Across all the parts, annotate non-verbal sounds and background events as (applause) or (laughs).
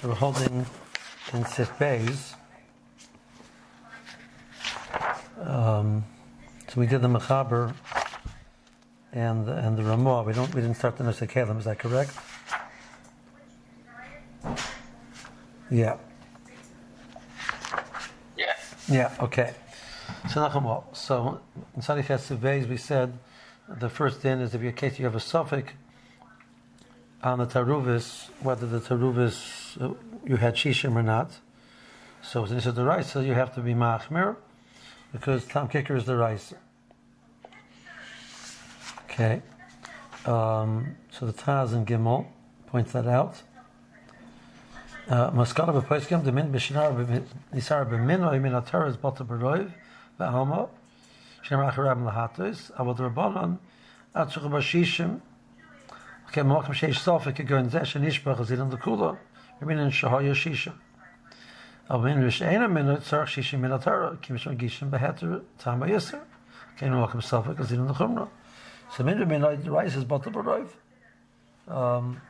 So we're holding in Sif Bays. Um, so we did the Mechaber and the, and the Ramah. We don't we didn't start the Kalim. Is that correct? Yeah. Yeah. Yeah. Okay. So Nachamol. So in Sadi Bays we said the first din is if in case you have a suffix on the taruvis, whether the taruvis uh, you had shishim or not. So this is the rice, so you have to be machmir because Tom Kicker is the rice. Okay. Um, so the Taz and Gimel points that out. Maskala b'poiskim the min b'shinar b'nisar b'min or min atar is bata b'roiv v'alma shnei racharab lahatos avod rabbanon at shukha b'shishim Okay, Malachim Sheish Sofik go Zesh and Ishbach as in the Kula. bin in shoy shish aber wenn wir eine minute sag shish mit der tar kim shon gishn behat tam yes kein noch im sofa gesehen noch rum so wenn wir noch rises bottle drive ähm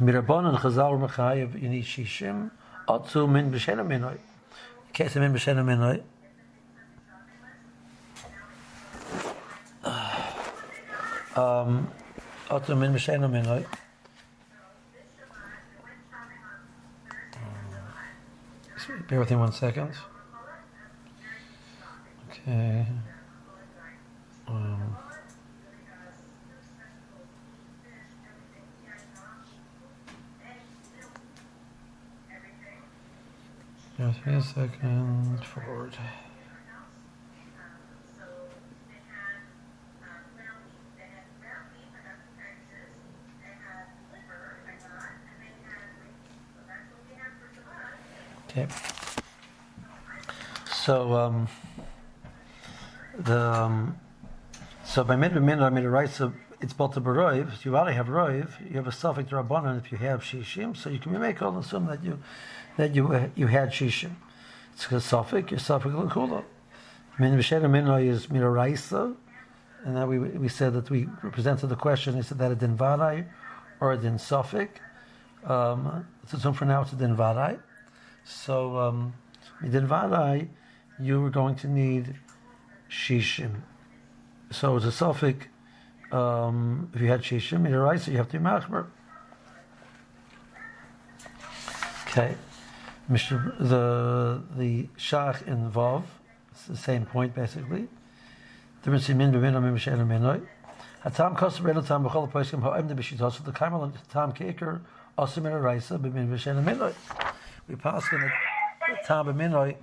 mir bonen khazar mit khayb in shishim atzu min beshene minoy kesem min beshene minoy um atzu min beshene minoy Bear with me one second. Okay. Um, me a second. Forward. Okay. So um, the um, so by mid minute I made a right. So it's both the baroiv. You already have roiv. You have a suffix rabbanon if you have shishim. So you can make all assume that you that you uh, you had shishim. It's a suffix. Your suffix l'kula. Min v'sheder minoi is miraisa, and then we we said that we presented the question. Is that a din varai or a din suffix? Um, assumed for now it's a din varai. So, um, midin you were going to need shishim. So it's a suffix. Um, if you had shishim, in right, so you have to be machmer. Okay. The the shach in vav, it's the same point basically. Hatam kosim redo tam b'chol poskim ha'em de b'shitos the kaimel tam keker osim in a raisa b'min b'shen minoi we pass in the Tam Minoi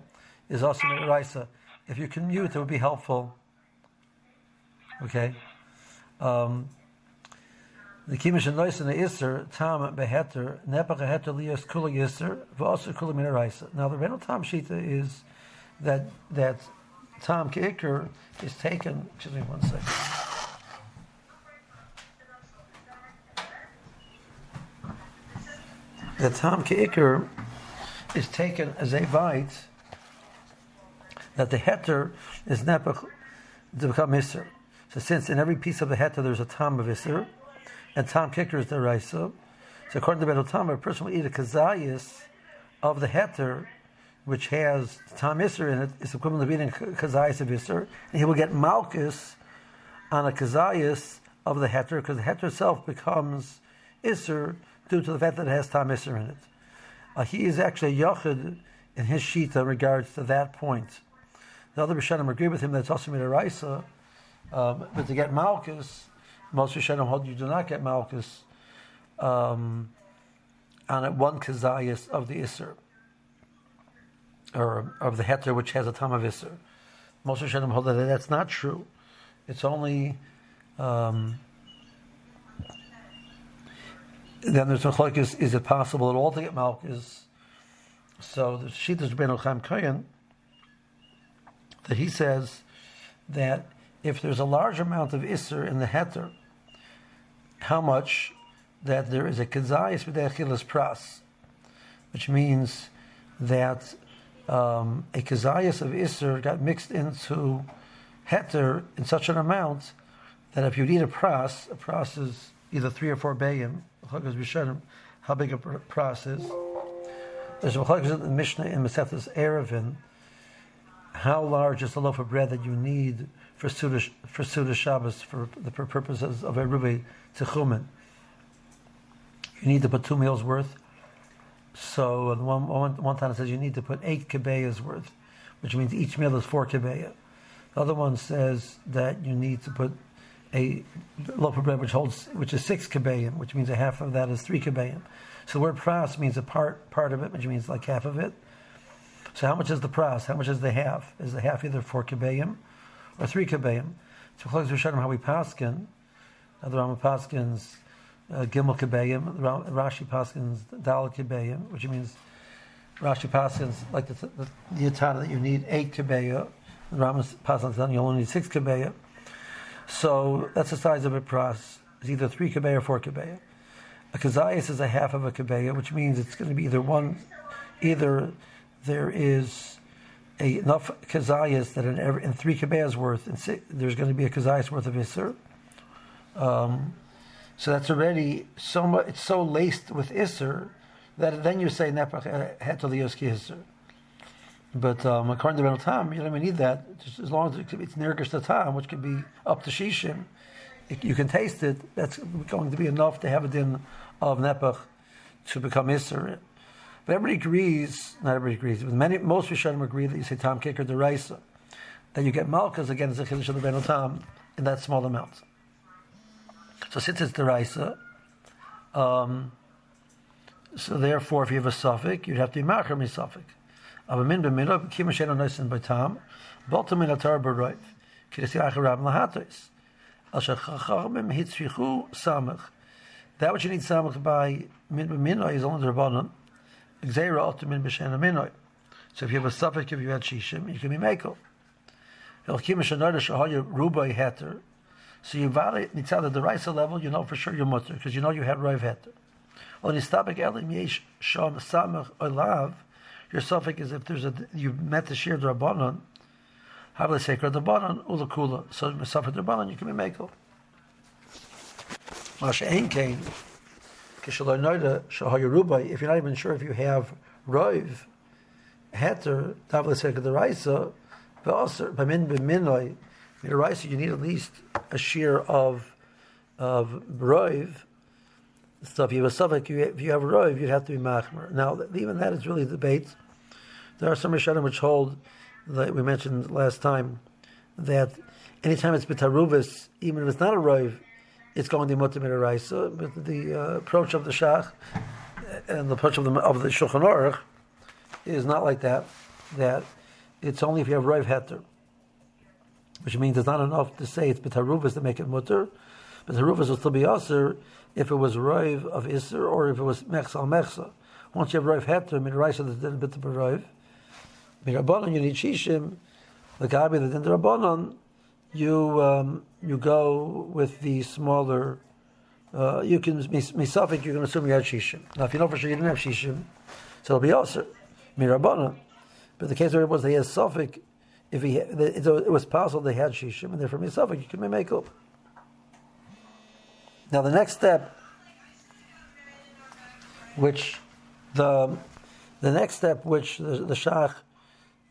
is also Raisa. If you can mute, it would be helpful. Okay. Um, the Kimish and Nois in the Isser, Tam Beheter, Nepach Heter Lias Kula Yisser, V'osser Kula Min Raisa. Now the Renal Tam Shita is that that Tam Keikr is taken. Excuse me one second. The Tam Keikr is taken as a vite that the heter is nepach to become iser. So since in every piece of the heter there's a tam of iser, and tam kicker is the raisa, so according to Beto Tam, a person will eat a kazayas of the heter, which has tam iser in it, is equivalent to eating kazayas of iser, and he will get malchus on a kazayas of the heter, because the heter itself becomes iser due to the fact that it has tam iser in it. Uh, he is actually a yachid in his shita in regards to that point. The other Rishonim agree with him that it's also made a raisa, um, but to get malchus, most Rishonim hold you do not get malchus um, on one kazayas of the Isser, or of the heter which has a tam of Isser. Most Rishonim hold that that's not true. It's only um, then there's a is, is it possible at all to get malchus? So the Shittas Rabbeinu Chaim Kohen that he says that if there's a large amount of Isser in the heter, how much that there is a kezayis b'dechilas pras, which means that um, a kezayis of Isser got mixed into heter in such an amount that if you eat a pras, a pras is either three or four bayim, how big a pras is. There's a in the Mishnah in Masechtas Eruvin. How large is the loaf of bread that you need for Suda, for Suda Shabbos for the for purposes of a ruby techumen? You need to put two meals worth. So one, one, one time it says you need to put eight kibbayas worth, which means each meal is four kibbayah. The other one says that you need to put a loaf of bread which holds which is six kibbayim, which means a half of that is three kibbayim. So the word pras means a part part of it, which means like half of it. So how much is the pras? How much is the half? Is the half either four kibbayim or three kibbayim? So close to how we paskin. Now The Rama paskins uh, gimel kibbayim. Rashi paskins dal kibbayim, which means Rashi paskins like the, the, the that you need eight kibbayim. Rama paskins you only need six kibbayim. So that's the size of a pras. It's either three kibbayim or four kibbayim. A kazayas is a half of a kabeya, which means it's going to be either one, either there is a, enough kazayas that in, every, in three kabeyas worth, and six, there's going to be a kazayas worth of isser. Um, so that's already so much. It's so laced with isser that then you say nepach hetel yoski isser. But um, according to Ben Tam, you don't even need that. Just as long as it's nirgish the tam, which could be up to shishim, you can taste it. That's going to be enough to have a din of Nepach to become Isser. But everybody agrees, not everybody agrees, but many, most Rishonim agree that you say Tam Kicker Deraisa, that you get Malkas again as a Kiddush of the Ben Tam in that small amount. So since it's Deraisa, um, so therefore if you have a suffix, you'd have to be Machar Mi suffix. min b'minov, kima shena noisin b'tam, bolta min atar b'roiv, kiddush yachar lahatos. Al shachachamim hitzrichu samach, that which you need samach by min b'minoi is only the rabbanon. Gzeira otu min b'shena minoi. So if you have a suffix, if you had shishim, you can be mekel. Elkim shanoda shahaya rubai heter. So you validate mitzad the raisa level, you know for sure you're mutter because you know you had roiv heter. Well, nistabek elim yesh sham samach olav. Your suffix is if there's a you met the shir drabanon. Have the sacred drabanon ulakula. So suffix drabanon you can be mekel. Masha Ein Kain, if you're not even sure if you have Roiv, Heter, Tavlisek the Raisa, Bamin Biminoy, Raisa, you need at least a shear of of Roiv. So if you have a suffix, if you have Roiv, you'd have to be Machmer. Now, even that is really a debate. There are some Rishonim which hold, that we mentioned last time, that anytime it's B'taruvis, even if it's not a Roiv, it's going to be mutter midaraisa. But the uh, approach of the shach and the approach of the of the shulchan aruch is not like that. That it's only if you have roiv heter, which means it's not enough to say it's betaruvas to make it mutter. But taruvas will still be aser if it was roiv of iser or if it was mechsa al mechsa. Once you have roiv heter, midaraisa the din bit roiv. Mirabanan you need shishim. The gabi the din you um, you go with the smaller. Uh, you can misafik. You can assume you had shishim. Now, if you know for sure you didn't have shishim, so it'll be also mirabana. But the case where it was they had suffix, if he it was possible they had shishim, and therefore misafik, you can make up. Now, the next step, which the the next step which the, the shach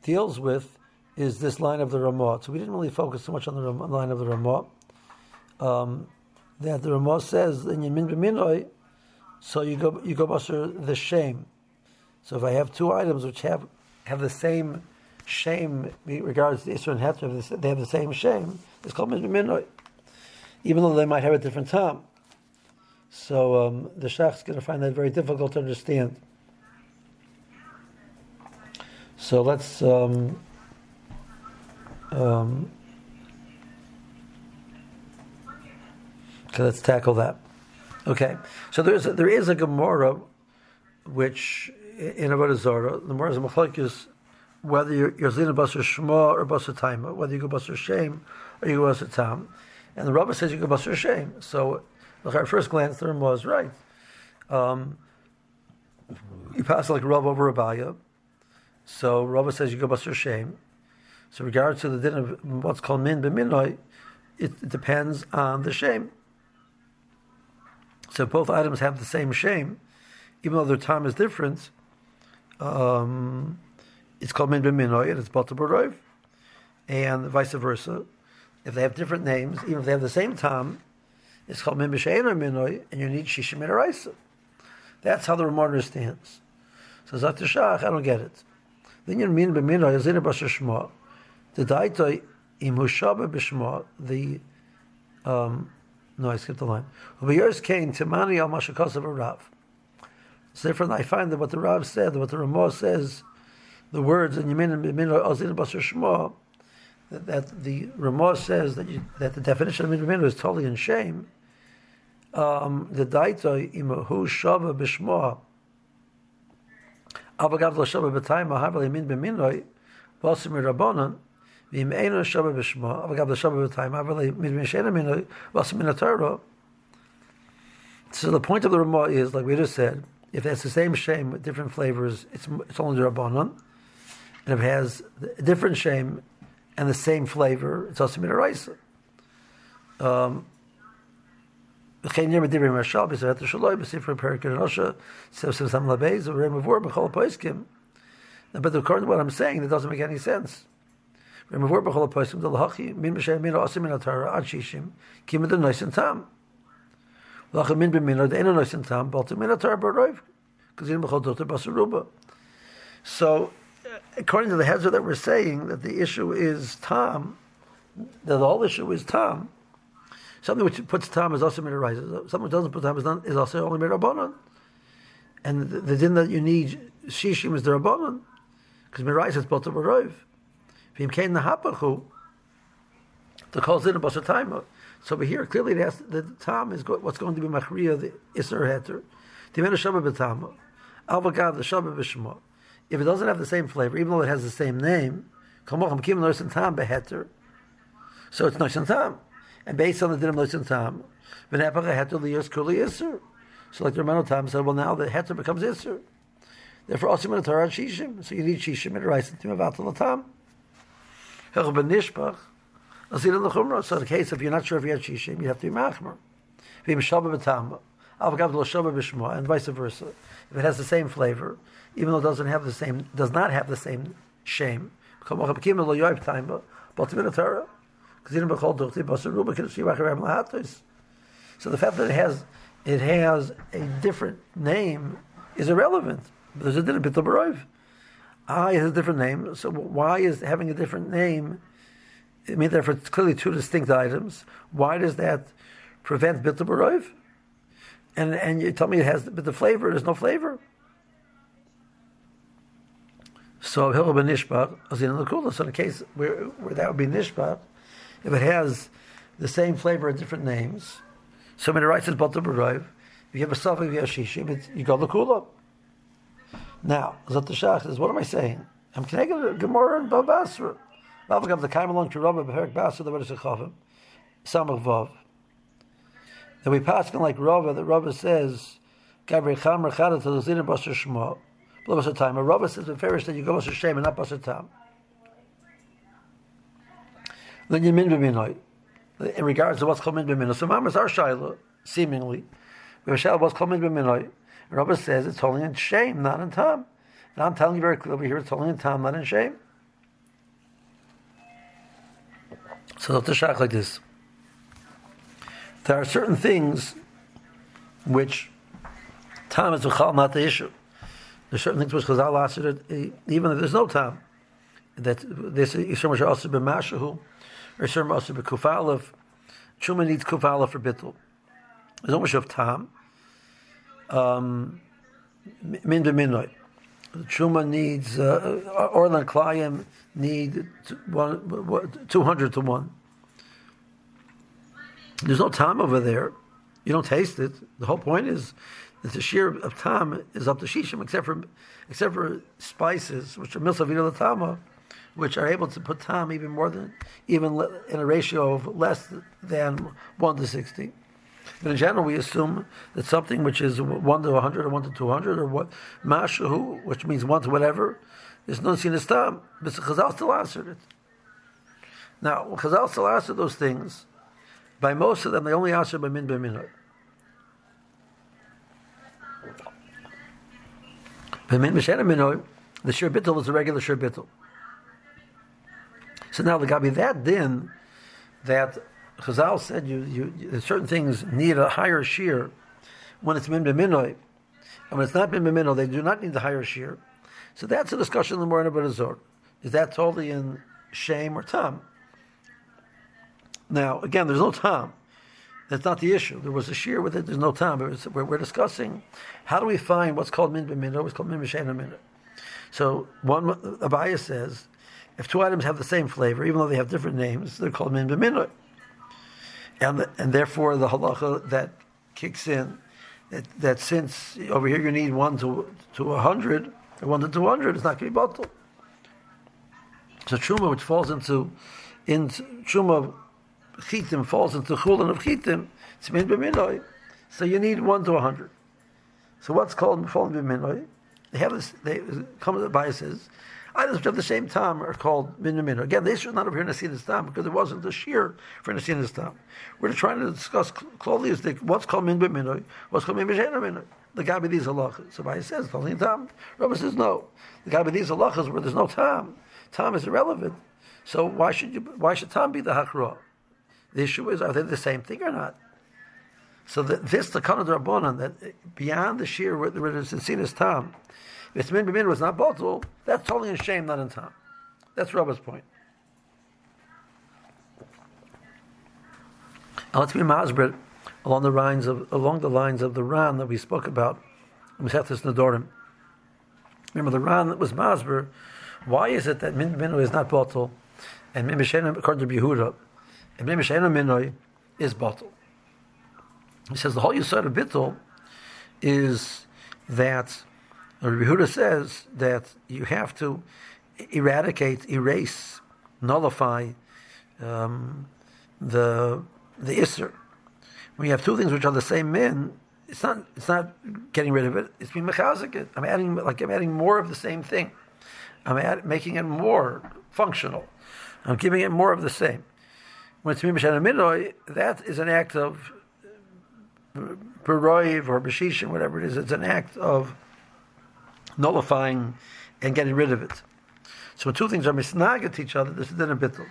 deals with is this line of the Ramah. So we didn't really focus so much on the line of the Ramah. Um, that the Ramah says in Yamin b'minoi, so you go you go basher the shame. So if I have two items which have have the same shame regards to Isra and Heter, they have the same shame. It's called minoi, even though they might have a different time. So um, the is going to find that very difficult to understand. So let's. Um, um, okay, let's tackle that. Okay, so there is a, there is a Gemara which in Avodah Zarah, the Gemara is a whether you're, zina basar shma or basar taima, whether you go basar shame or you go basar tam, and the Rabbi says you go basar shame. So, at first glance, the Ramah is right. Um, you pass like Rav over Abaya, so Rabbi says you go basar shame. So, regards to the din of what's called min b'minoi, it, depends on the shame. So, both items have the same shame. even though their time is different, um, it's called min b'minoy and it's batal b'roiv, and vice versa. If they have different names, even if they have the same time, it's called min b'shein or minoy, and you need shishim That's how the Ramah understands. So Zat Shach, I don't get it. Then you mean b'minoy is in a. The daitoi im hushaba b'shma, the um, no, I skipped the line. Yours came Timani al Mashakos of a Rav. It's different. I find that what the Rav said, what the Ramah says, the words in Yemin and Yemin Ozin Basar Shema, that, that the Ramah says that you, that the definition of Yemin is totally in shame. Um, the Daita imahu shava b'shma. Avagav lo shava b'tayim ahav Yemin b'minoi v'osim rabbanon. V'im eino shava b'shma. Avagav lo shava b'tayim ahav Yemin b'shena minoi v'osim min So the point of the Ramah is, like we just said, if it's the same shame with different flavors, it's, it's only the Rabbanon. And if it has a different shame and the same flavor, it's also Midaraisa. Um, but according to what I'm saying, it doesn't make any sense. So, uh, according to the Hezra that we're saying that the issue is tam, that the whole issue is tam, something which puts tam is also midarises. Something which doesn't put tam is, not, is also only midarabanan. And the, the din that you need shishim is the rabbanon, because mirais is balta baroiv. V'im kein nahapachu, the calls in a basatayma. So over here, clearly has, the tam is go, what's going to be machriya the iser heter. Timenu shabbat b'tama, avagav the shabbat b'shma. If it doesn't have the same flavor, even though it has the same name, kamocham kim noisen tam beheter. So it's noisen tam, and based on the dinim noisen tam, v'nepach heter liyos kuli iser. So like the Ramano Tam said, well now the heter becomes iser. Therefore, also the Torah shishim. So you need shishim and rice and latam. Hech ben nishpach. Azir the Chumrah. So in the case if you're not sure if you have Shishim, you have to be Machmer. Vim Shabba B'Tamba. Avagav Lo Shabba B'Shma, and vice versa. If it has the same flavor, even though it doesn't have the same, does not have the same shame, so the fact that it has it has a different name is irrelevant. There's a bit It has a different name. So why is having a different name I mean, therefore, it's clearly two distinct items. Why does that prevent barov? And and you tell me it has but the flavor. There's no flavor. So hilchah ben nishpat as in the. So in a case where where that would be nishpat, if it has the same flavor and different names, so when it writes bitter barov, if you have a suffix, you have shishim, you go the kula. Now, Zat says, what am I saying? I'm to Gemara and Babasra. Lavagav the kaim along to Rabba Beherik Basa the Vodis Achavim Samach Vav. Then we pass on like Rabba that Rabba says Gavri Cham Rechada to the Zina Basar Shema Blah Basar Time. Rabba says in Farish that you go Basar Shem and not Basar Tam. Then you min b'minoi. In regards to what's called min b'minoi. So Mamas are Shaila, seemingly. We have Shaila what's called min b'minoi. Rabba says it's holding in shame, not in time. And I'm telling you very clearly here it's holding in time, not in shame. So that's the shach like this. There are certain things which time is not the issue. There are certain things which Chazal asked eh, even if there's no time. That this Yisrael should also be Mashahu, or Yisrael also be Kufalev. Truma needs Kufalev for Bittul. There's no much of time. Um, min b'minoi. Truma needs, uh, Orlan Klayim need one, 200 to 1. There's no time over there. You don't taste it. The whole point is that the shear of time is up to shishim, except for except for spices, which are milsavina latama, which are able to put time even more than even in a ratio of less than one to sixty. But in general, we assume that something which is one to hundred or one to two hundred or what mashahu, which means one to whatever, is non sinus tam. But Chazal still answered it. Now, Chazal still answered those things. By most of them, they only answer by min b'minot. The shir bittul is a regular shir bittul. So now the gabi that din that Chazal said you, you certain things need a higher shear when it's min b'minoi, and when it's not min b'minoi, they do not need the higher shear. So that's a discussion in the morning about Azor. Is that totally in shame or tam? Now, again, there's no tam. That's not the issue. There was a shear with it. There's no time. We're, we're discussing how do we find what's called min b'minoi, what's called min b'shein minute. So one Abaya says, if two items have the same flavor, even though they have different names, they're called min b'minoi. And, and therefore the halacha that kicks in, that, that since over here you need one to to a hundred, one to two hundred, it's not going to be bottle. So truma, which falls into in truma chitim falls into chulin of chitim, it's min b'minoi. So you need one to a hundred. So what's called falling b'minoi? They have this. They come the biases. Items which have the same time are called min min. Again, they is not appear in Nasinas tam because it wasn't a shear for Nasinas tam. We're trying to discuss closely is what's called min min, what's called min min. The guy with these halachas. So Bias says only tam. Rabbi says no. The guy with these halachas where there's no tam. Tam is irrelevant. So why should you? Why should tam be the hakra? The issue is, are they the same thing or not? So the, this, the Kana Rabbanan, that beyond the shear where, where there's Sinus Tam, if Min B'min was not Botul, that's totally in shame, not in Tam. That's Rabba's point. Now let's be Masbrit along the lines of along the lines of the Ran that we spoke about in Mesechtes Nedorim. Remember the Ran that was Masber. Why is it that Min B'min is not Botul, and Min B'shenim according to Yehuda, and Min B'shenim Minoi is Botul? He says the whole Yisod of Bittul is that, or Yehuda says that you have to eradicate, erase, nullify um, the the Isser. When you have two things which are the same min, it's not it's not getting rid of it. It's being mechazik I'm adding like I'm adding more of the same thing. I'm add, making it more functional. I'm giving it more of the same. When it's mimshan that is an act of Beroiv or Beshishim, whatever it is, it's an act of nullifying and getting rid of it. So when two things are misnagat each other, there's a din bittul.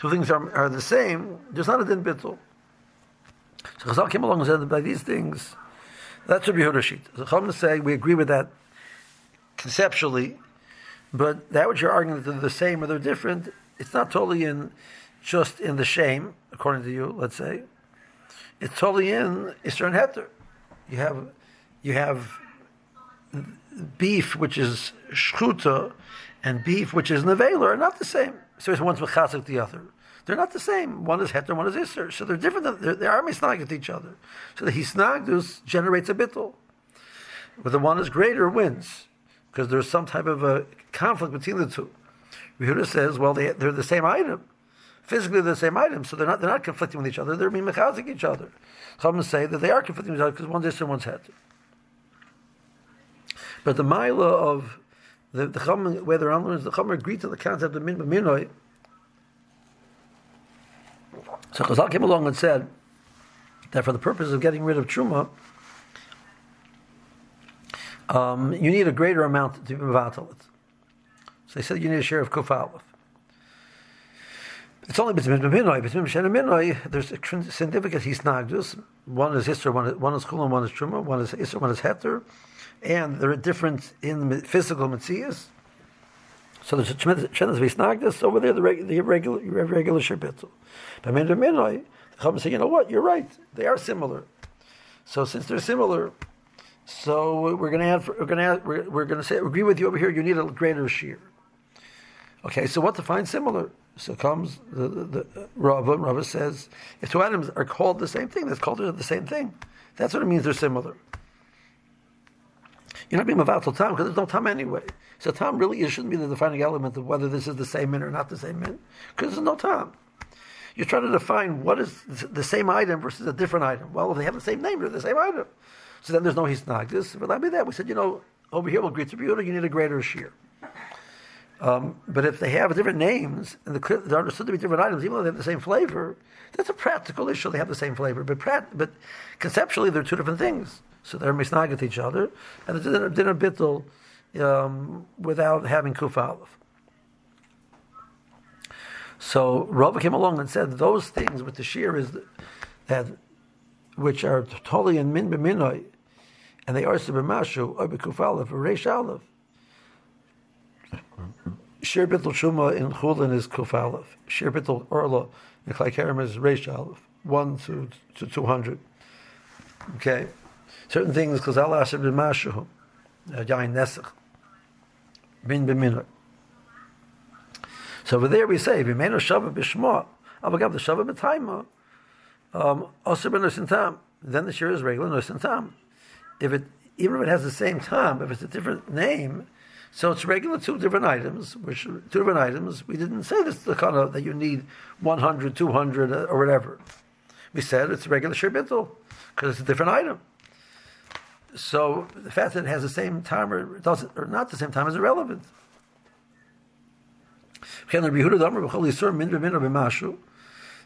Two things are, are the same, there's not a din bittul. So Chazal came along and said by these things, that should be Hudashit. So Chazal say we agree with that conceptually, but that which you're arguing that they're the same or they're different, it's not totally in just in the shame, according to you, let's say it's totally in Isser and Heter. You have, you have beef which is shchuta and beef which is nevela are not the same. So it's one's mechazik the other. They're not the same. One is heter, one is iser. So they're different. They're, they are misnag with each other. So the hisnagdus generates a bittul. But the one is greater wins because there's some type of a conflict between the two. Yehuda says, well, they, they're the same item physically they're the same item, so they're not they're not conflicting with each other. They're being mechazik each other. Some say that they are conflicting with each other because one's is and one's head. But the mila of the, the Chachamim, where they're on the Chachamim agreed to the concept of min minoi. So Chazal came along and said that for the purpose of getting rid of truma, um, you need a greater amount to be mevatel it. So they said you need a share of kuf aleph. It's only between Minoi, between Mishen and Minoi, there's a significant hisnagdus. One is Isser, one is, one is Chulon, one is Truma, one is Isser, one is Heter. And there are different in physical Metzias. So there's a tremendous hisnagdus. Over there, the, reg, the regular, regular Shabbitul. But Minoi, the Chum say, you know what, you're right. They are similar. So since they're similar, so we're going to add, we're going to we're, we're going to say, agree with you over here, you need a greater shear. Okay, so what to find similar? So comes the, the, the Rava, Rava says, if two items are called the same thing, that's called the same thing. That's what it means they're similar. You're not being mavatal time because there's no time anyway. So time really shouldn't be the defining element of whether this is the same min or not the same min, because there's no time. You're trying to define what is the same item versus a different item. Well, if they have the same name, they're the same item. So then there's no hisnagdis. But let me that. We said, you know, over here we'll greet the beauty, you need a greater shear. Um, but if they have different names and they're understood to be different items, even though they have the same flavor, that's a practical issue. They have the same flavor, but but conceptually they're two different things. So they're misnagat each other, and the dinner, dinner bittul um, without having kuf. So Rava came along and said those things with the shear is that which are totally in min b'minoi, and they are b'mashu or b'kuf aleph or reish aleph. Shir bittul shuma in chulin is kuf aleph. Shir bittul orla in klai is reish aleph. One to to two hundred. Okay, certain things because Allah said b'mashu, yain nesach, min b'minoi. So over there we say, Vimeno Shava Bishma, Avagav the Shava B'taima, um, Osir Ben Tam. Then the shir is regular Nusin Tam. If it, even if it has the same time, if it's a different name, so it's regular two different items, which two different items. We didn't say this the kind of that you need 100, 200, uh, or whatever. We said it's regular shir because it's a different item. So the fact that it has the same time or doesn't or not the same time is irrelevant.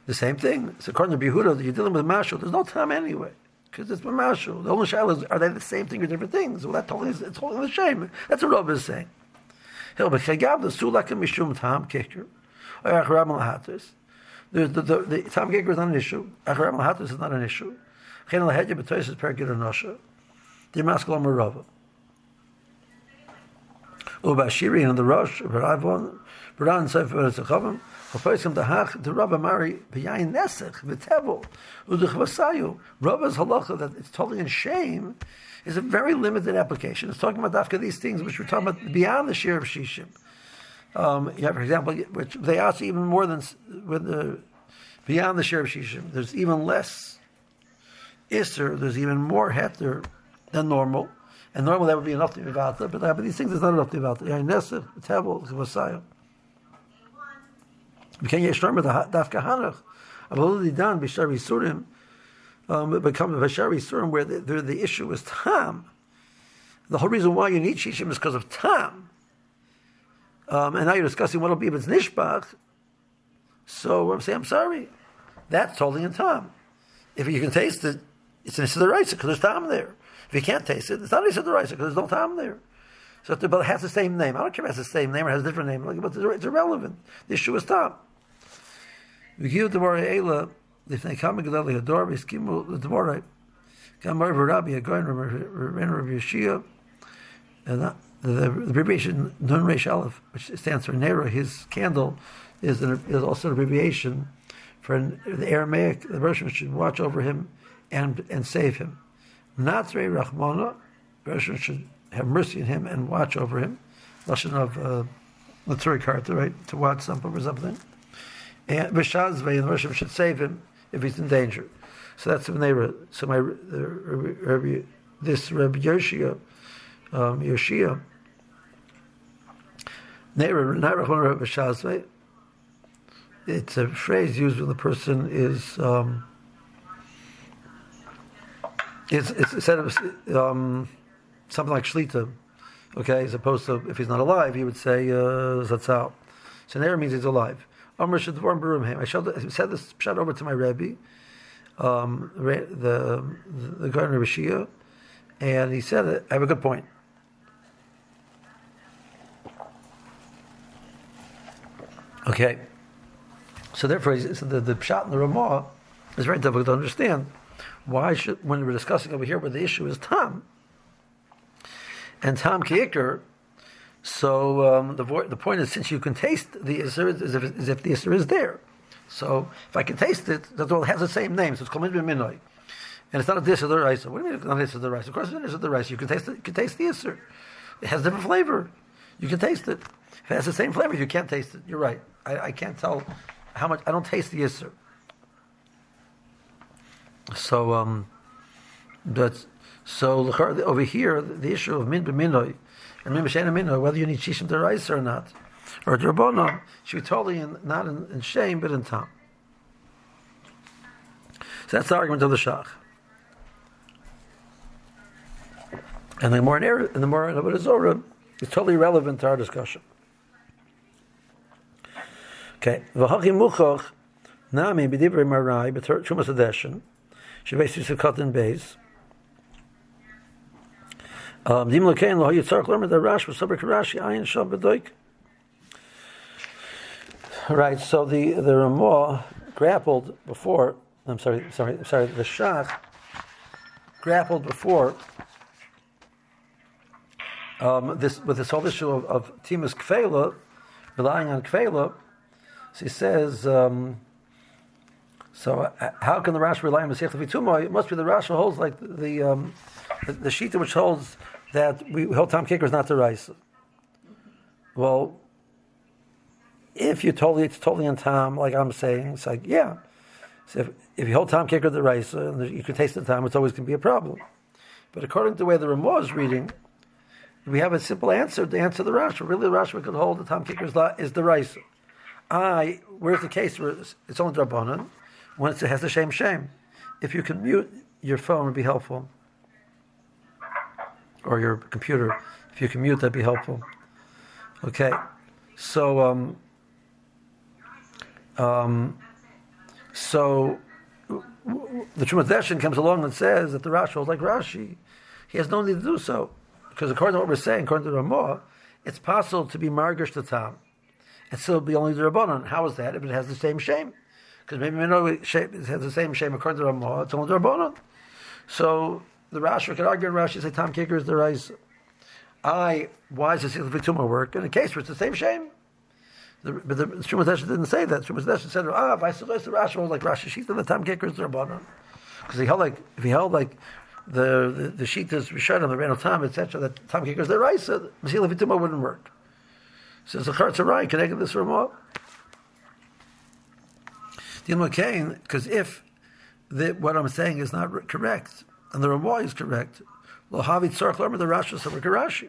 The same thing. So according to Behuda, you're dealing with Mashu. There's no time anyway. Because it's Mashu. The only shaila is, are they the same thing or different things? Well, that totally is, it's totally the shame. That's what Rav is saying. The the, the, the, Tam Geker is not an issue. Acharam Lahatis is not an issue. Is Nosha. The Maskal Marava. Ubashiri and the Rosh, Baravon, Baran Sefer Erechavim, Chapoiskim Dahach, the Rabba Mari, B'yayin Nesech, V'tevel, Udich Vasayu. Rabba's halacha that it's totally in shame is a very limited application. It's talking about dafka these things which we're talking about beyond the share of shishim. Um, you have, for example, which they ask even more than with the beyond the share of shishim. There's even less iser. There's even more heter than normal. And normally that would be enough to be about but, uh, but these things is not enough to be about it. Nesech, Tevel, Vasayim. Became Yeshram with the Dafka Hanach. Avaludi Dan Bishar Yisurim um, become Bishar Yisurim where the, the, the, issue is Tam. The whole reason why you need Shishim is because of Tam. Um, and now you're discussing what will be if it's Nishbach. So I'm saying, I'm sorry. That's totally in Tam. If you can taste it, it's an the rice because there's Tam there. If you can't taste it, it's not the rice because there's no Tam there. So, but it has the same name. I don't care if it has the same name or has a different name, but it's irrelevant. The issue is. We give the if they come and get the door, we skim the Mora. Come over Rabbi, a going Rabbi Yeshia, and the abbreviation Nun Reish Aleph, which stands for Nero, his candle, is, an, is also an abbreviation for an, the Aramaic, the Russian should watch over him and, and save him. Natre Rachmana, the should have mercy on him and watch over him. Lashon of uh, Neturei Karta, right? To watch something or something and Vishazve, and Rosh should save him if he's in danger. So that's the neighbor. So my uh, this Rabbi Yoshia, um, Yoshia, It's a phrase used when the person is. Um, it's, it's said of um, something like shlita, okay, as opposed to if he's not alive, he would say uh, zatzal. So neighbor means he's alive. Barumhim. I said this shot over to my Rebbe, um, the the, gardener Rishia, and he said. I have a good point. Okay, so therefore, so the the shot in the Ramah is very difficult to understand. Why should when we're discussing over here where the issue is Tom and Tom Kicker so um, the, the point is, since you can taste the Isser, as if, is if the Isser is there. So if I can taste it, that's all. It has the same name, so it's called Midbin And it's not a dish of the rice. What do you mean it's not a dish of the rice? Of course it's a dish of the rice. You can taste it. You can taste the Isser. It has different flavor. You can taste it. If it has the same flavor, you can't taste it. You're right. I, I can't tell how much. I don't taste the Isser. So, um, but so over here, the issue of min b'minoi and whether you need shishim rice or not, or drabonon, should be totally in, not in, in, shame but in tam. So that's the argument of the shach. And the more in the more in Zora is totally relevant to our discussion. Okay, v'hachi muchach nami b'divrei marai chumas sukat in beis Um, Dim the Rash. Right, so the the Ramah grappled before. I'm sorry, sorry, sorry. The Shach grappled before um, this with this whole issue of, of Timus Kfela, relying on Kfela. So he says, um, so uh, how can the Rashi rely on Masech Vituma? It must be the Rashi holds like the the, um, the, the Shita which holds that we hold Tom Kicker is not the rice. Well, if you totally it's totally on Tom, like I'm saying, it's like yeah. So if, if you hold Tom Kicker the rice and you can taste the time, it's always going to be a problem. But according to the way the Ramah is reading, we have a simple answer to answer the Rashi. Really, the Rashi could hold the Tom Kicker is the rice. I where's the case where it's, it's only Drabanan when it has the shame shame. If you can mute your phone, would be helpful or your computer. If you can mute, that'd be helpful. Okay, so um, um, so the Trumat comes along and says that the Rashi is like Rashi. He has no need to do so because according to what we're saying, according to the Ramah, it's possible to be margish the tam and still be only the Rabbanon. How is that if it has the same shame? Because maybe we know it has the same shame according to Ramah, it's only Rabbanon. So the Rashi could argue Rashi say Tom Kicker is the rice. I why is this Vituma work in a case where it's the same shame? The, but the Shumat didn't say that. Shumat said, ah, if I saw the Rashi was like Rashi Shita, the Tom Kicker is the Rabbanon. Because he held like if he held like the the, the Shitas Rishonim, the Reno Tam, etc., that Tom Kicker is the rice, Masila Vituma wouldn't work. So the Chartzarai connected this Ramah. Because if the, what I'm saying is not correct, and the Ramah is correct. Lo havi tzarch the Rashi like Rashi.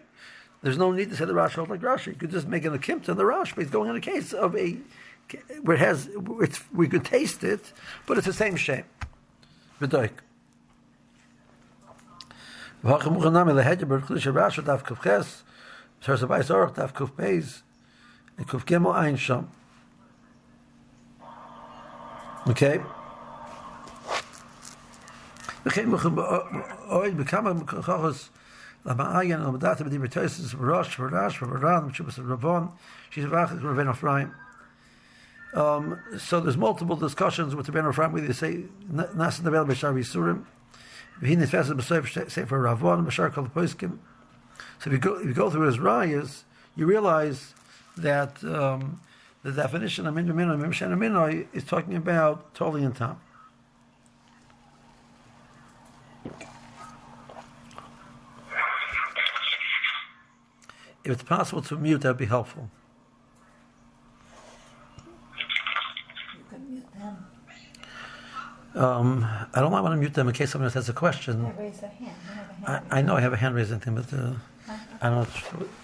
There's no need to say the Rashi like Rashi. You could just make an akimta in the Rashi, but it's going in a case of a where it has we could taste it, but it's the same shame. And. Okay. וכן אוהד בכמה כוחos למעיין ולמדעת בדברי תויסס וראש ורש ורן ומשובס רבון שיזבח את רבן אפרים um, so there's multiple discussions with the Ben Ephraim where they say Nas Navel Bashar Yisurim V'hin Nifes B'Seif Sefer Ravon Bashar Kol Poiskim so if you go if you go through his rayas you realize that um, the definition of Min Minoi Mimshen Minoi is talking about totally in time If it's possible to mute, that would be helpful. Um, I don't want to mute them in case someone else has a question. Raise a hand. A hand I, I, know I have a hand raising thing, but uh, I don't.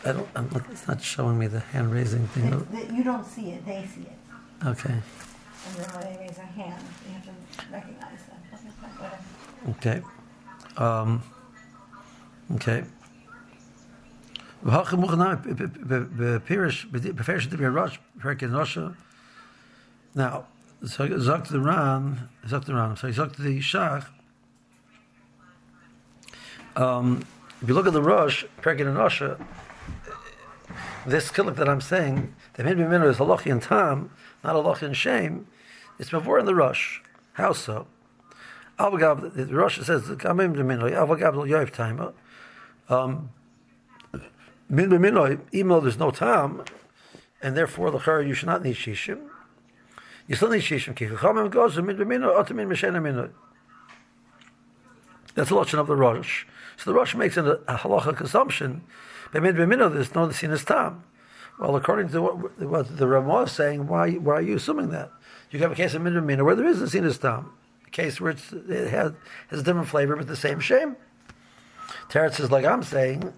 I don't. I'm, it's not showing me the hand raising thing. They, you don't see it; they see it. Okay. And then when they raise a hand, you have to recognize them. Okay. Um, okay. Now, so sagt the Ran, sagt the Ran, so sagt the Shach, um, if you look at the Rosh, Perkin and Osha, this kilik that I'm saying, the Min Bimino is halachi and tam, not halachi and shame, it's before in the Rosh. How so? Avagav, the Rosh says, Kamim Bimino, Avagav Yoiv Taima, um, min b'minoi, even though there's no time, and therefore the chara you should not need shishim. You still need shishim. Ki chachamim goes min b'minoi, otamin mishena minoi. That's the lotion of the Rosh. So the Rosh makes an, a halacha assumption. But min b'minoi, oh, there's no sinus tam. Well, according to what, what the Ramah is saying, why, why are you assuming that? You have a case of min b'minoi oh, where there is a sinus tam. A case where it has, has a different flavor but the same shame. Teretz is like I'm saying,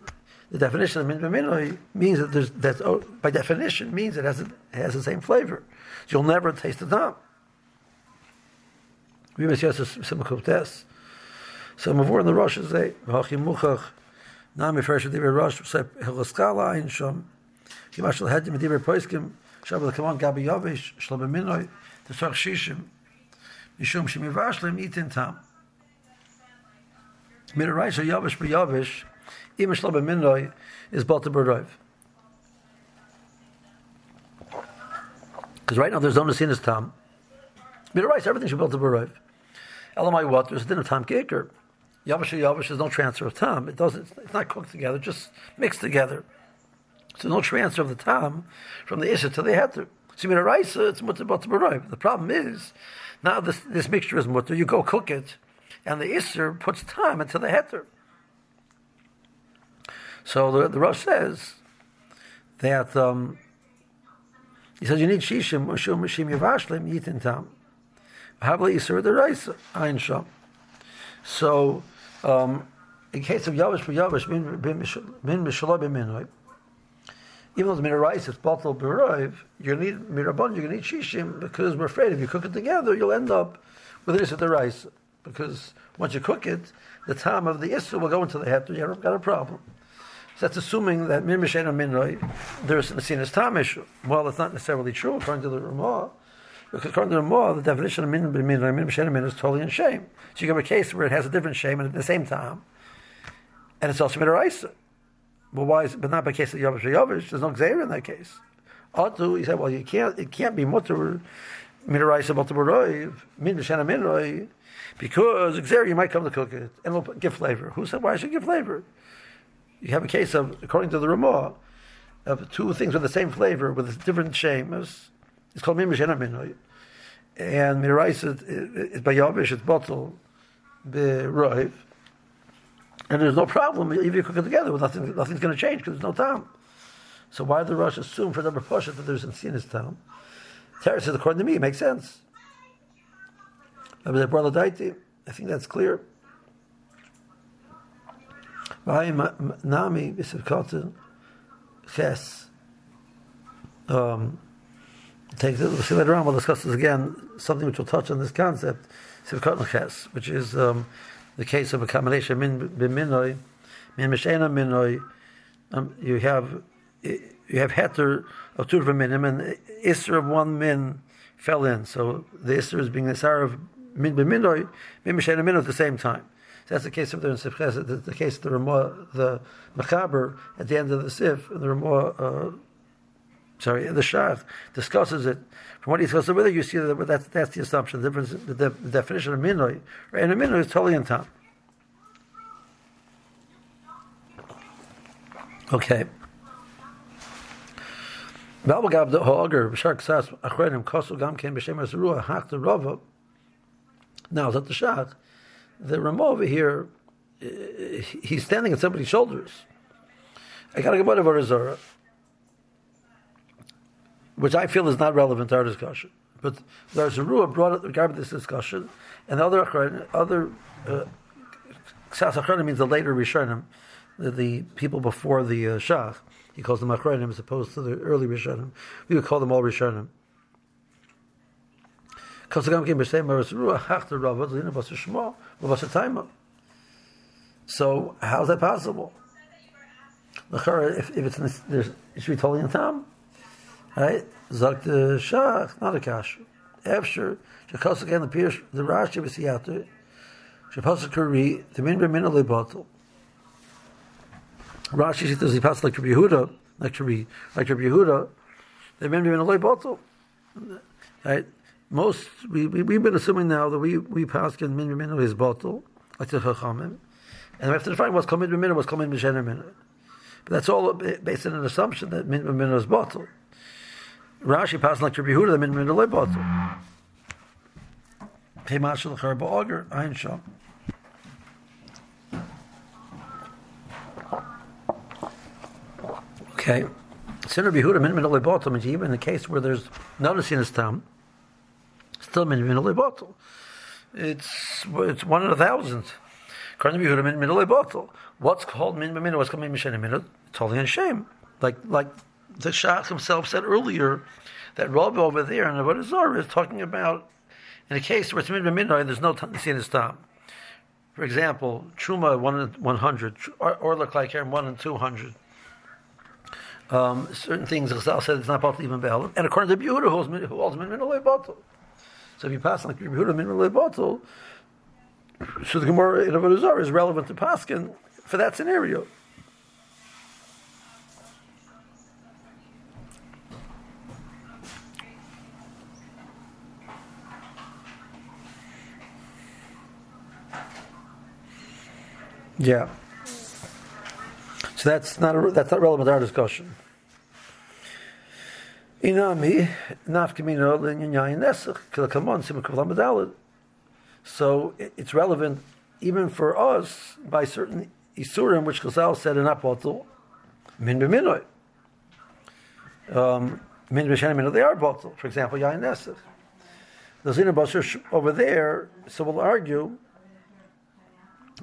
the definition of min b'minoi oh, means that there's that oh, by definition means it has it has the same flavor. So you'll never taste the dam. We must use a simple test. So Mavur in the Rosh say v'hachim muchach nami fresh divrei Rosh say hilaskala ein sham kimash lehedim divrei poiskim shabel kaman gabi yavish shlo b'minoi t'sach shishim mishum shemivash lem itin tam. Min a yavish b'yavish Even Shlomo Minoi is Balta B'Roiv. Because right now there's no Nesinas Tam. Midaraisa, everything should be Balta B'Roiv. Elamai what? There's a din of. Yavish Yavish, there's no transfer of Tam. It doesn't, it's not cooked together, just mixed together. So no transfer of the Tam from the Isha to the Heter. So you mean a rice, it's Mutter B'Roiv. The problem is, now this, this mixture is Mutter, you go cook it, and the Isser puts time into the Heter. So the, the Rosh says that um, he says you need shishim mashum mashim yavashlim yitin tam. Havli isur the rice ein sham. So um, in case of yavish for yavish min min mishalah b'minoy. Even though the rice is bottled b'roiv, you need mirabon, you're going to need shishim because we're afraid if you cook it together, you'll end up with this at the rice. Because once you cook it, the time of the issue will go into the head, you've got a problem. So that's assuming that min mishen minroi, there's a sinus tam issue. Well, it's not necessarily true according to the Ramah. Because according to the Ramah, the definition of min min mishen min is totally in shame. So you have a case where it has a different shame at the same time, and it's also midaraisa. But why is but not by case of yavish yavish? There's no xer in that case. Atu, he said, well, you can't, it can't be mutter midaraisa mutter min mishen minroi, because xer you might come to cook it and it'll give flavor. Who said why should give flavor? you have a case of, according to the Ramah, of two things with the same flavor with a different shame. It's, called Mimish and And Mirais is by Yavish, it's bottle, Roiv. And there's no problem, if you cook it together, nothing, nothing's going to change because there's no time. So why did the Rosh assume for number Pasha that there's in his town? Terry says, according to me, it makes sense. I think that's clear. Nami. Um, takes it. We'll see later on. We'll discuss this again. Something which will touch on this concept, which is um, the case of a combination min b'minoi, min mishena minoi. Um, you have you have heter of two different minim, and isser of one min fell in. So the isser is being the sar of min b'minoi, min mishena min at the same time. So that's the case of the Sifches, the, the case of the Ramah, the Mechaber at the end of the Sif, and the Ramah, uh, sorry, the Shach discusses it. From what he discusses with it, you see that that's, that's the assumption. The difference, the, the, the definition of minoi, right? And a minoi is totally in time. Okay. Now, that the Shach the Ramah over here, uh, he's standing on somebody's shoulders. I got a to go over Zara, which I feel is not relevant to our discussion. But there's a Ruah brought up regarding this discussion, and the other other uh, means the later Rishonim, the, the people before the uh. He calls them Achronim as opposed to the early Rishonim. We would call them all Rishonim. So how's that possible? If, if it's there's, it should be totally in time, right? Zok the uh, shach, not a kash. After shekos again the pirush the Rashi v'siyatu shepasuk kari the min b'min alei bottle. Rashi says he passed like Rabbi Yehuda, like Rabbi like Rabbi Yehuda, the min b'min bottle, right? most we, we have been assuming now that we we pass in min min is bottle like the chachamim, and we have to define what's coming min what's coming b'shener. But that's all based on an assumption that min min is bottle. Rashi passed like Rabbi Yehuda the min min is bottle. Peimash l'char ba'ager ein sham. Okay. Sin Rabbi Yehuda min min is bottle means even in the case where there's noticing his time still min min bottle. It's it's one in a thousand. According to Yehuda, min min bottle. What's called min min? What's called min mishen It's Totally in shame. Like like the Shach himself said earlier that Rabbi over there in the Zarah is talking about in a case where it's min min there's no sin is time. For example, Truma one in one hundred, or, look like here one in two hundred. Um, certain things Chazal said it's not possible even Bel, and according to Yehuda, who holds min min bottle. So if you pass like Yehuda min bottle, so the Gemara in Avodah Zarah is relevant to Paskin for that scenario. Yeah. So that's not a, that's not relevant to our discussion. Inami nafkamino So it's relevant even for us by certain isurim which Chazal said in Apotel min b'minoi. Um, min b'shenim they are bottle. For example, yayin nesach. The zina over there, so we'll argue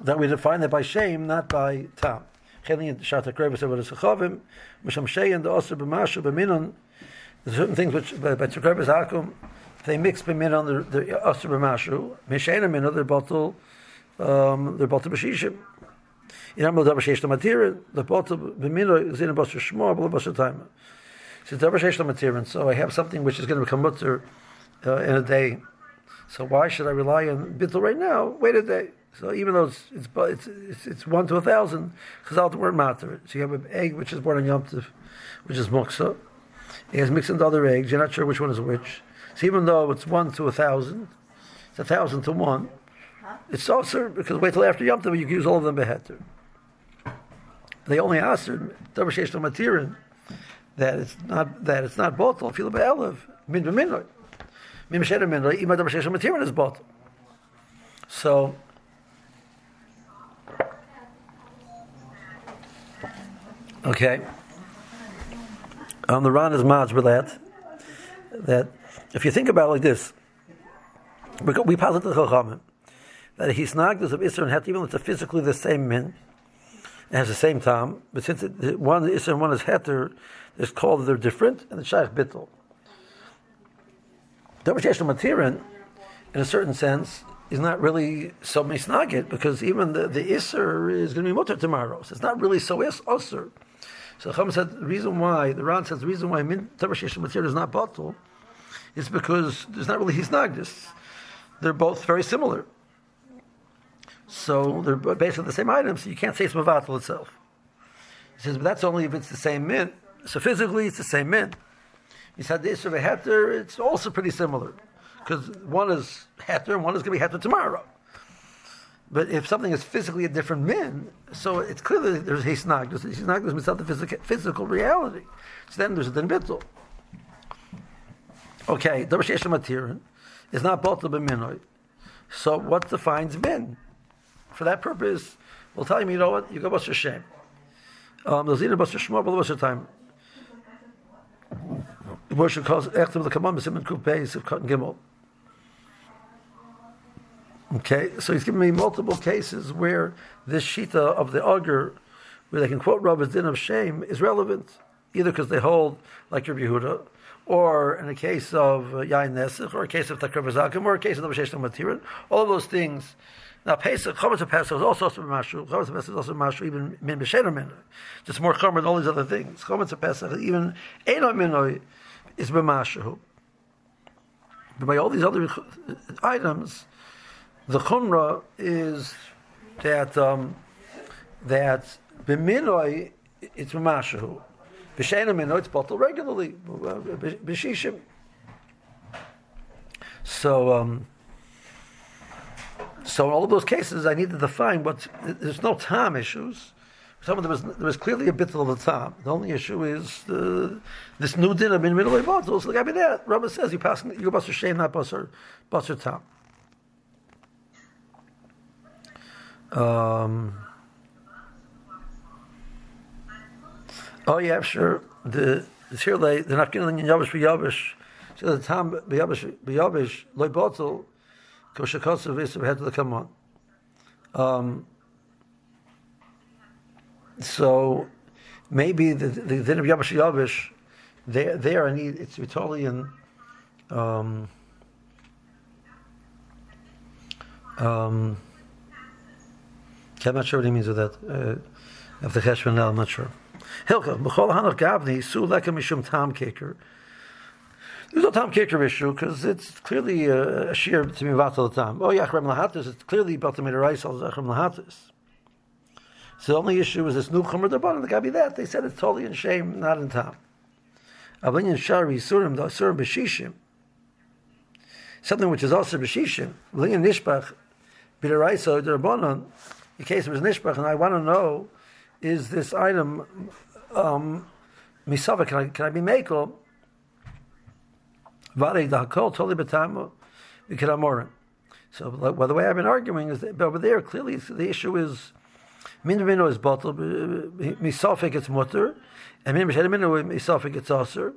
that we define that by shame, not by tam. There's certain things which by tzekrevis akum, they mix b'minon, they're aser b'mashu. Mishena minah, they're bottle, um, they're bottle b'shishim. In Amal Davar Sheish Lamatirin, the bottle b'minah is in a basar shmor, but a basar time. So Davar Sheish Lamatirin, so I have something which is going to become mutter uh, in a day. So why should I rely on bittul right now? Wait a day. So even though it's it's it's, it's, it's one to a thousand, Chazal weren't matter. So you have an egg which is born on Yom Tov, which is muksa. It has mixed into other eggs. You're not sure which one is which. So even though it's one to a thousand, it's a thousand to one. It's also because wait till after Yom Tov you can use all of them beheter. They only asked matirin that it's not that it's not bottle. Feel be'elev min b'minoi min b'sheder minoi ima davar sheish matirin is bottle. So Okay. On the Ran is Maj that that if you think about it like this, we posit the Chachamim that he's nagdas of Isser and Het, even if it's physically the same men, it has the same time, but since it, one is Isser and one is Heter, it's called they're different, and the Shaykh Bittel. Davar Matirin, in a certain sense, is not really so misnagit because even the, the Isser is going to be mutter tomorrow. So it's not really so is Isser. So Chum said the reason why the Ran says the reason why min Tavar material is not bottle is because there's not really hisnagdis. They're both very similar. So they're basically the same item, so you can't say it's mavatal itself. He says, but that's only if it's the same mint. So physically, it's the same mint. He said this of a heter, it's also pretty similar. Because one is heter and one is going to be heter tomorrow. But if something is physically a different min, so it's there's hisnag. There's hisnag is without the physical, physical reality. So then there's a din bittul. Okay, the Rosh Matirin is not both of minoi. So what defines min? For that purpose, we'll tell you, you know what, you go your shame. Um, there's either your shmor, but the time. The Moshe calls Echtem the Kamam, Simon Kupei, of Cotton Gimel. Okay, so he's given me multiple cases where this shita of the auger, where they can quote Rabbi's din of shame, is relevant, either because they hold like Rabbi Yehuda, or in a case of uh, Yain Nesach, or a case of Takar Bazakim, or a case of the Vashesh Matirin, all of those things. Now, Pesach, Chomer to Pesach is also Mashu. Chomer to Pesach is also Mashu, even Min B'Sheder Min. Just more Chomer than all these other things. Chomer to Pesach, even Eino Minoi, is B'Mashu. But by all these other items, the chumra is that um, that b'minoi it's b'mashahu, b'sheina minoi it's bottled regularly b'shishim. So um, so in all of those cases, I need to define what there's no time issues. Some of them was there was clearly a bit of the time. The only issue is the, this new dinner in middle of bottles. Like I mean, that Rabbi says you pass you go bust a shame, not bust her time. Um, oh yeah, sure. The the sirle the nafkin in yavish yavish. So the time yavish yavish loy bottle koshakotsu vis had to come on. Um, so maybe the the din of yavish yavish there there I need it's in. Um, um, I'm not sure what he means with that. Uh, of the Cheshvan I'm not sure. Hilka, B'chol Hanach Gavni, Su Leka Mishum Tam Kicker. There's no Tam Kicker issue because it's clearly a, a shear to be about the time. Oh, Yachrem Lahatis, it's clearly about the Midaraisal Zachrem Lahatis. So the only issue is this new Chumr Dabban, the Gabi that. They said it's totally in shame, not in time. Avlinyan Shari Surim, the Surim Beshishim. Something which is also Beshishim. Avlinyan Nishbach, Bidaraisa, Darabanan. In case it was Nishbach, and I want to know, is this item, um, Misava, can I, can I be Mekel? Vare Dahakol, totally Betamu, we can Amorim. So, well, the way I've been arguing is that over there, clearly the issue is Min Mino is bottle, Misafik it's mutter, and Min Mino Misafik it's aser.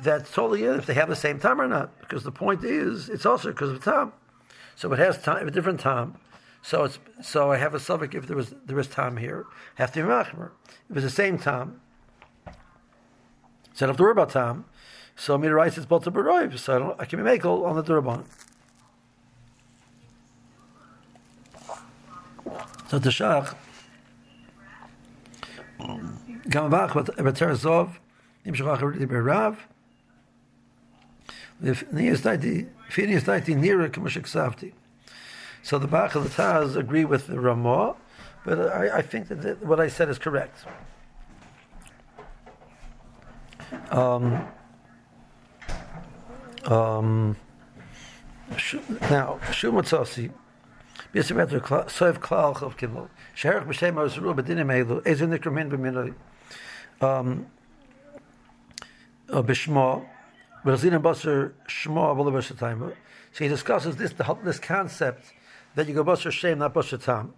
That's totally it, if they have the same time or not. Because the point is, it's also because of time. So it has time, a different time. So it's so I have a suffix if there was there was time here. I Have to be machmer. If it's the same time, so I don't have to worry about time. So me writes it's both to so I don't I can be makel on the durban. So the shach Berav. If Savti. So the Bach the Taz agree with the Ramah, but I, I think that the, what I said is correct. Um, um, now, Shumatzasi, um, Avol B'Shatayim. So he discusses this, this concept that you go Basar Shem, not Basar Tam.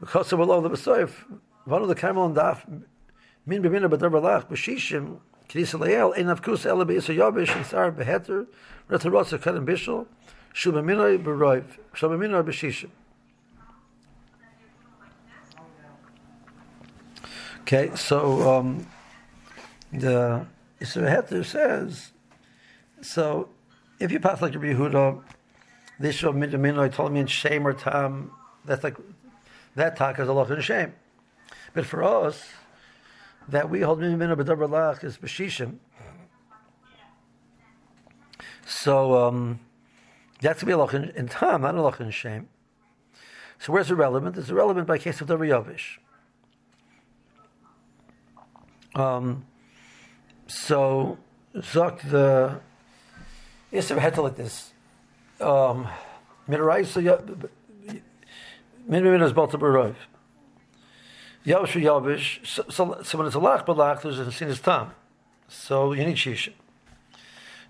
Because of Allah the B'Soif, one of the Kamel and Daf, Min B'Mina B'Dar B'Lach, B'Shishim, K'nis Layel, Ein Avkus Ela B'Yisra Yabish, and Sar B'Heter, Retarotza Kadam Bishel, Shu B'Minoi B'Roiv, Shu B'Minoi B'Shishim. Okay, so um, the Yisra Heter says, so if you pass like Rabbi Yehuda, this show Minoi told me in shame or tam, that's like, that talk is a lot in shame. But for us, that we hold Minoi B'Davar Lach is B'Shishim. So um, that's to be a loch in, in tam, not a loch in shame. So where's it relevant? It's relevant by case of the Yavish. Um, so, Zok the Yisrael had to like this. Um, Midaraisa Minmin is Balta Barov. Yavish Yavish. So, so when it's a lach balach, there's a sinus tam. So you need shisha.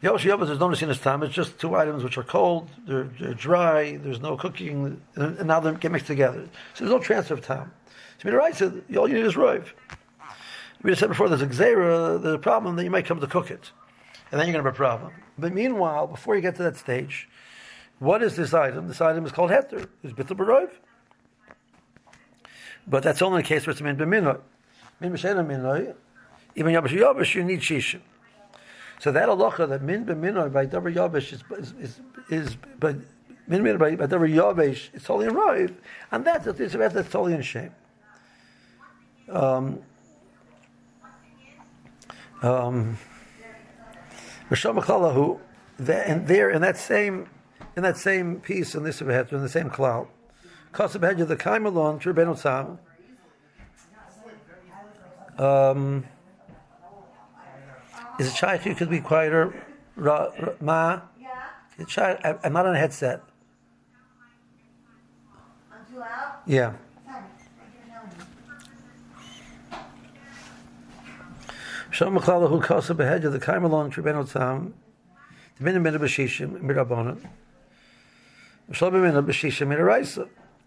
Yavish Yavish, there's no sinus tam. It's just two items which are cold, they're, they're dry, there's no cooking, and now they get mixed together. So there's no transfer of tam. So Midaraisa, all you need is rov we just said before, there's a xera, there's a problem that you might come to cook it. And then you're going to have a problem. But meanwhile, before you get to that stage, what is this item? This item is called heter. It's bittul barov. But that's only the case where it's min b'minoi. Min b'shena minoi. Even yabish yabish, you need shishim. So that halacha that min b'minoi by davar yabish is, is, is, is but min b'minoi by, by davar it's totally in rov. And that's, that's, that's totally in shame. Um, um, who and there in that same in that same piece in this in the same cloud, Kasabhedya the Kaimalon Tribenu Sam. Um, is it shy? You could be quieter. Ra, ra, ma, it's. I, I'm not on a headset. Yeah. Shalom Mechala Hu Kasa Behedja, the Kaim along Tribeno Tam, the Minim Mina Bashishim, Mirabonim,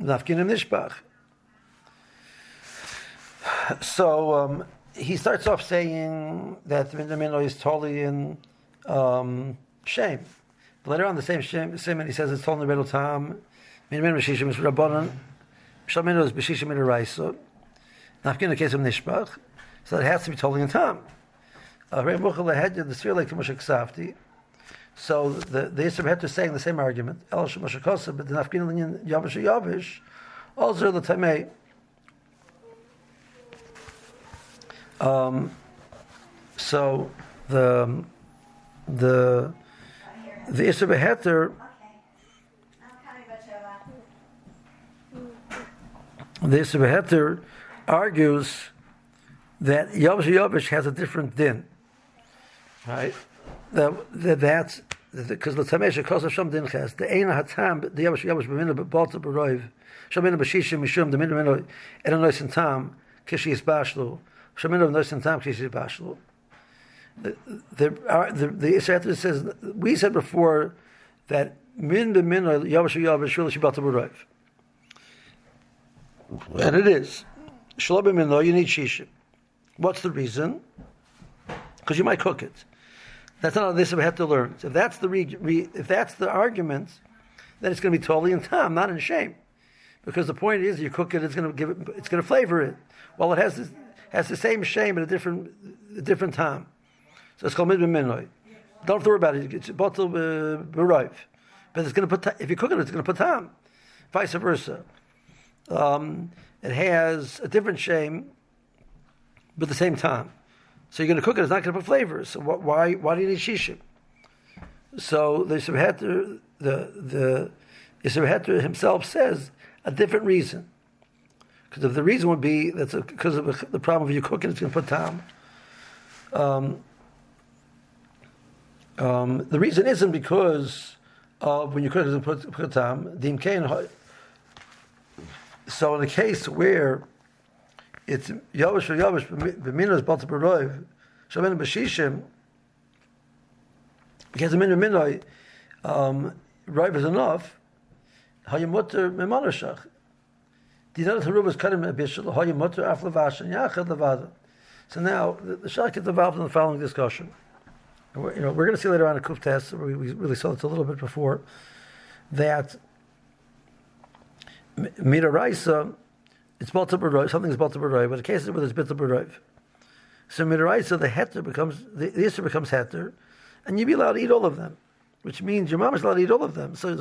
Nafkin. So um, he starts off saying that the Minamino is totally in um, shame. Later on, the same shame, same, he says it's totally Tam, Minamino Bashishim is Shalom is Nafkin in the case of Nishbach. So it has to be totally in time. Uh, the sphere like Moshe Ksafti. So the the Yisrael had to say in the same argument, El Shemoshe Kosa, but the Nafkin Linyan Yavish Yavish, also the Tamei. Um, so the the the Yisrael Heter the Isser Beheter argues that Yavish Yavish has a different din, right? That, that that's because the tamesh kos sham din chas the ein hatam the yavish yavish b'minu b'balta b'roiv. Shaminu b'shishim mishum the minu en a nois tam kishi is bashlu. Shaminu nois tam kishi is bashlu. The the the, the says we said before that min b'minu yavish yavish really b'balta b'roiv. And it is. Shalom b'minu you need shishim. What's the reason? Because you might cook it that's not this we have to learn. So if that's the re, re, if that's the argument, then it's going to be totally in (laughs) time, not in shame, because the point is you cook it, it's going to give it, it's going to flavor it. Well, it has this, has the same shame at a different a different time. So it's called minoi. Don't have to worry about it. It's bottle b'roiv, but it's going to put if you cook it, it's going to put time. Vice versa. Um, it has a different shame, but the same time. So you're going to cook it. It's not going to put flavors. So why why do you need shishim? So the Yisrael the the Yisrael himself says a different reason. Because if the reason would be that's because of the problem of you cooking, it's going to put time. Um, um, the reason isn't because of when you cook it, to put put time. So in a case where it's Yavish for Yavish, B'minas Balta B'roiv, Shamen B'shishim, because the Minna Minnoi, um, Roiv is enough, Hayamutter Memanashach. Dinah Tarubas Kadim Bishal, Hayamutter Aflavash, and Yachad Levada. So now, the, the Shach gets involved in the following discussion. We're, you know, we're going to see later on a Kuf test, we, we really saw it a little bit before, that Mira Raisa, it's Balta B'Roiv, something is Balta B'Roiv, but the case is where there's Balta B'Roiv. So Midaraisa, the heter becomes, the, the becomes heter, and you'd be allowed to eat all of them, which means your mom is allowed to eat all of them. So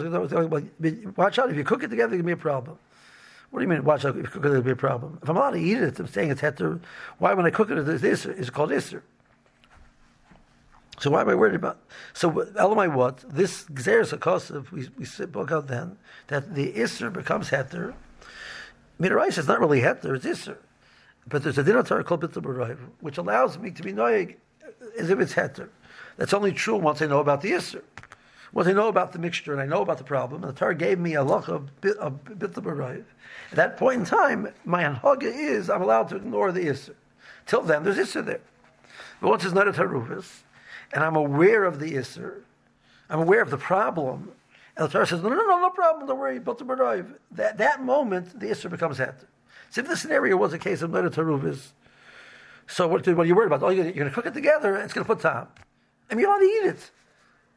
watch out, if you cook it together, it can be a problem. What do you mean, watch out, if you cook it, it'll be a problem? If I'm allowed to eat it, I'm saying it's heter, why when I cook it, it's Isser, it's called Isser. So why am I worried about? So Elamai what? This Xeris Akosov, we, we spoke out then, that the Isser becomes heter, Midarais is not really heter, it's iser. But there's a dinner Torah called Bitzah which allows me to be noyeg as if it's heter. That's only true once I know about the iser. Once I know about the mixture and I know about the problem, and the Torah gave me a loch of, of Bitzah At that point in time, my anhaga is I'm allowed to ignore the iser. Till then, there's iser there. But once it's not a tarufis, and I'm aware of the iser, I'm aware of the problem, and the Torah says, no, no, no, no problem, don't worry, but the That, that moment, the Isser becomes heter. So if the scenario was a case of Leda Taruvis, so what, what are you worried about? Oh, you're, going to cook it together, and it's going to put time. I mean, you want to eat it.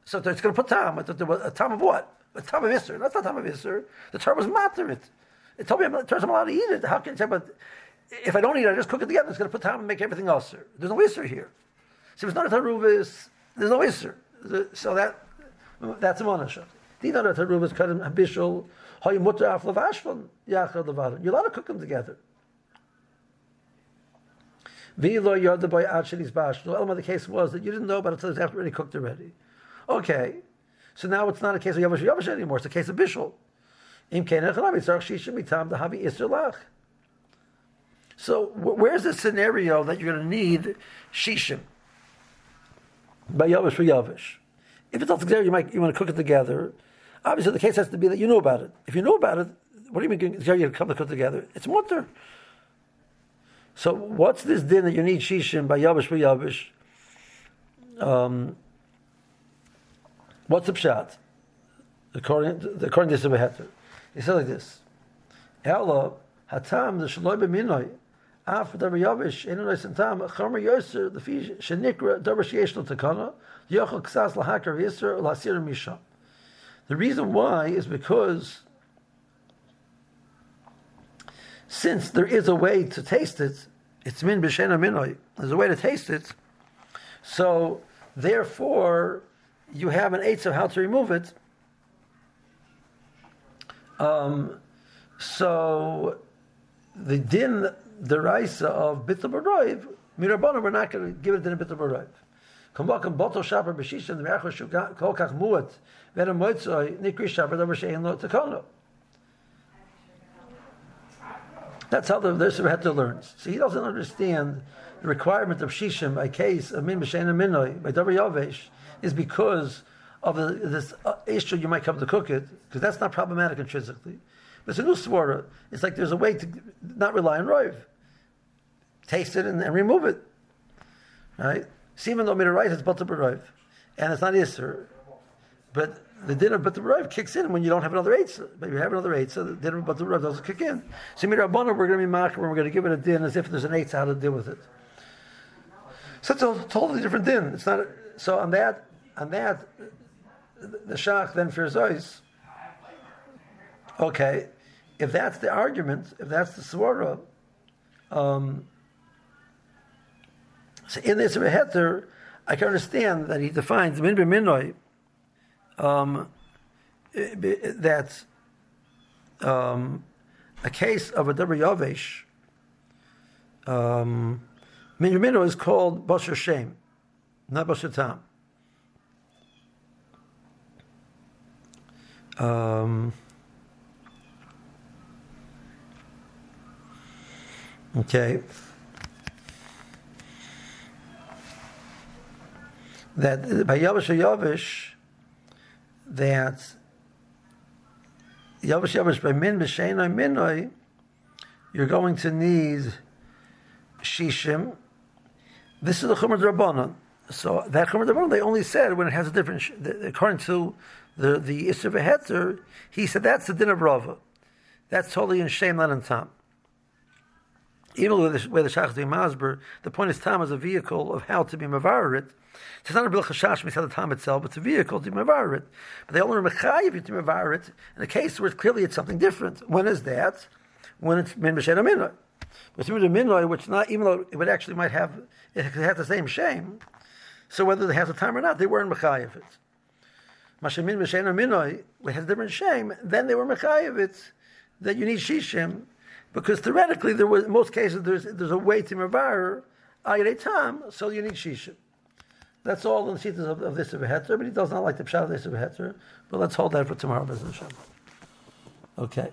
So it's going to put time. A time of what? A time of Isser. That's not time of Isser. The Torah was matter it. It told me I'm, I'm allowed to eat it. How can you say, but if I don't eat it, I just cook it together. It's going to put time and make everything else. There's no Isser here. So if it's not a Taruvis, there's no Isser. So that, that's a monashah. You're allowed to cook them together. By Acheli's Bash. The case was that you didn't know about it until it was already cooked already. Okay, so now it's not a case of Yavash Yavash anymore, it's a case of Bishul. So where's the scenario that you're going to need Shishim? By Yavish for Yavish. If it's not together, you might you want to cook it together. Obviously, the case has to be that you know about it. If you know about it, what do you mean you come to cook together? It's mutter. So what's this din that you need shishim by yavish by yavish? Um, what's the pshat? According to, according to Sebeheter, he said like this: Ella hatam the shaloi b'minoi after the yavish enu noisim tam chomer yoser the fish shenikra davar sheyesh lo takana yochel ksas lahakar yisr lasir misham. The reason why is because since there is a way to taste it, it's min b'shena minoi. There's a way to taste it. So therefore, you have an eighth of how to remove it. Um, so the din, the raisa of bitul baroiv, mirabana, we're not going to give it in a bitul a. That's how the this Heter learns. So he doesn't understand the requirement of Shishim, a case of Min B'Shein Minoi, by Davar Yavesh, is because of the, this uh, issue you might come to cook it, because that's not problematic intrinsically. But it's a new swara. It's like there's a way to not rely on Rive. Taste it and, and remove it. Right? See, even though right, it's but Rive. And it's not Isser. But the dinner but the Rav kicks in when you don't have another eight. But you have another so the dinner but the Rav doesn't kick in. So Mirabana, we're going to be marking, we're going to give it a din as if there's an eight, how to deal with it. So it's a totally different din. It's not so on that on that the shach then fears eyes. Okay, if that's the argument, if that's the swara, um, so in this heter, I can understand that he defines min b'minoi um, that um, a case of a Deber Yavesh, um, Minyamino is called Basher Shem, not Basher Tam. Um, okay. That by Yavish Yavish, that Yavish Yavish by Min B'Sheinoi Minoi, you're going to need Shishim. This is the Chumar Drabanan. So that Chumar Drabanan, they only said when it has a different, according to the the Isser Heter, he said that's the din of Rava. That's totally in Shem, not in Tam. Even with the, where the Shach the point is Tam is a vehicle of how to be Mavarit. It's not a bil chashash the Tam itself, it's a vehicle to Mavarit. But they only mechayiv you to Mavarit in a case where clearly it's something different. When is that? When it's Min B'Shem Aminoi. But Min Minoi, which not, even though it would actually might have, it has the same shame, so whether they have the time or not, they weren't mechayiv it. Mashamin Meshena Minoi, which has a different shame, then they were Mechayevit, that you need Shishim, because theoretically, there was, in most cases, there's, there's a way to Mavar, Ayre Tam, so you need Shishim. That's all in the citas of, of this of heter, but he does not like the pshat of this of heter. But let's hold that for tomorrow, Bezin Okay.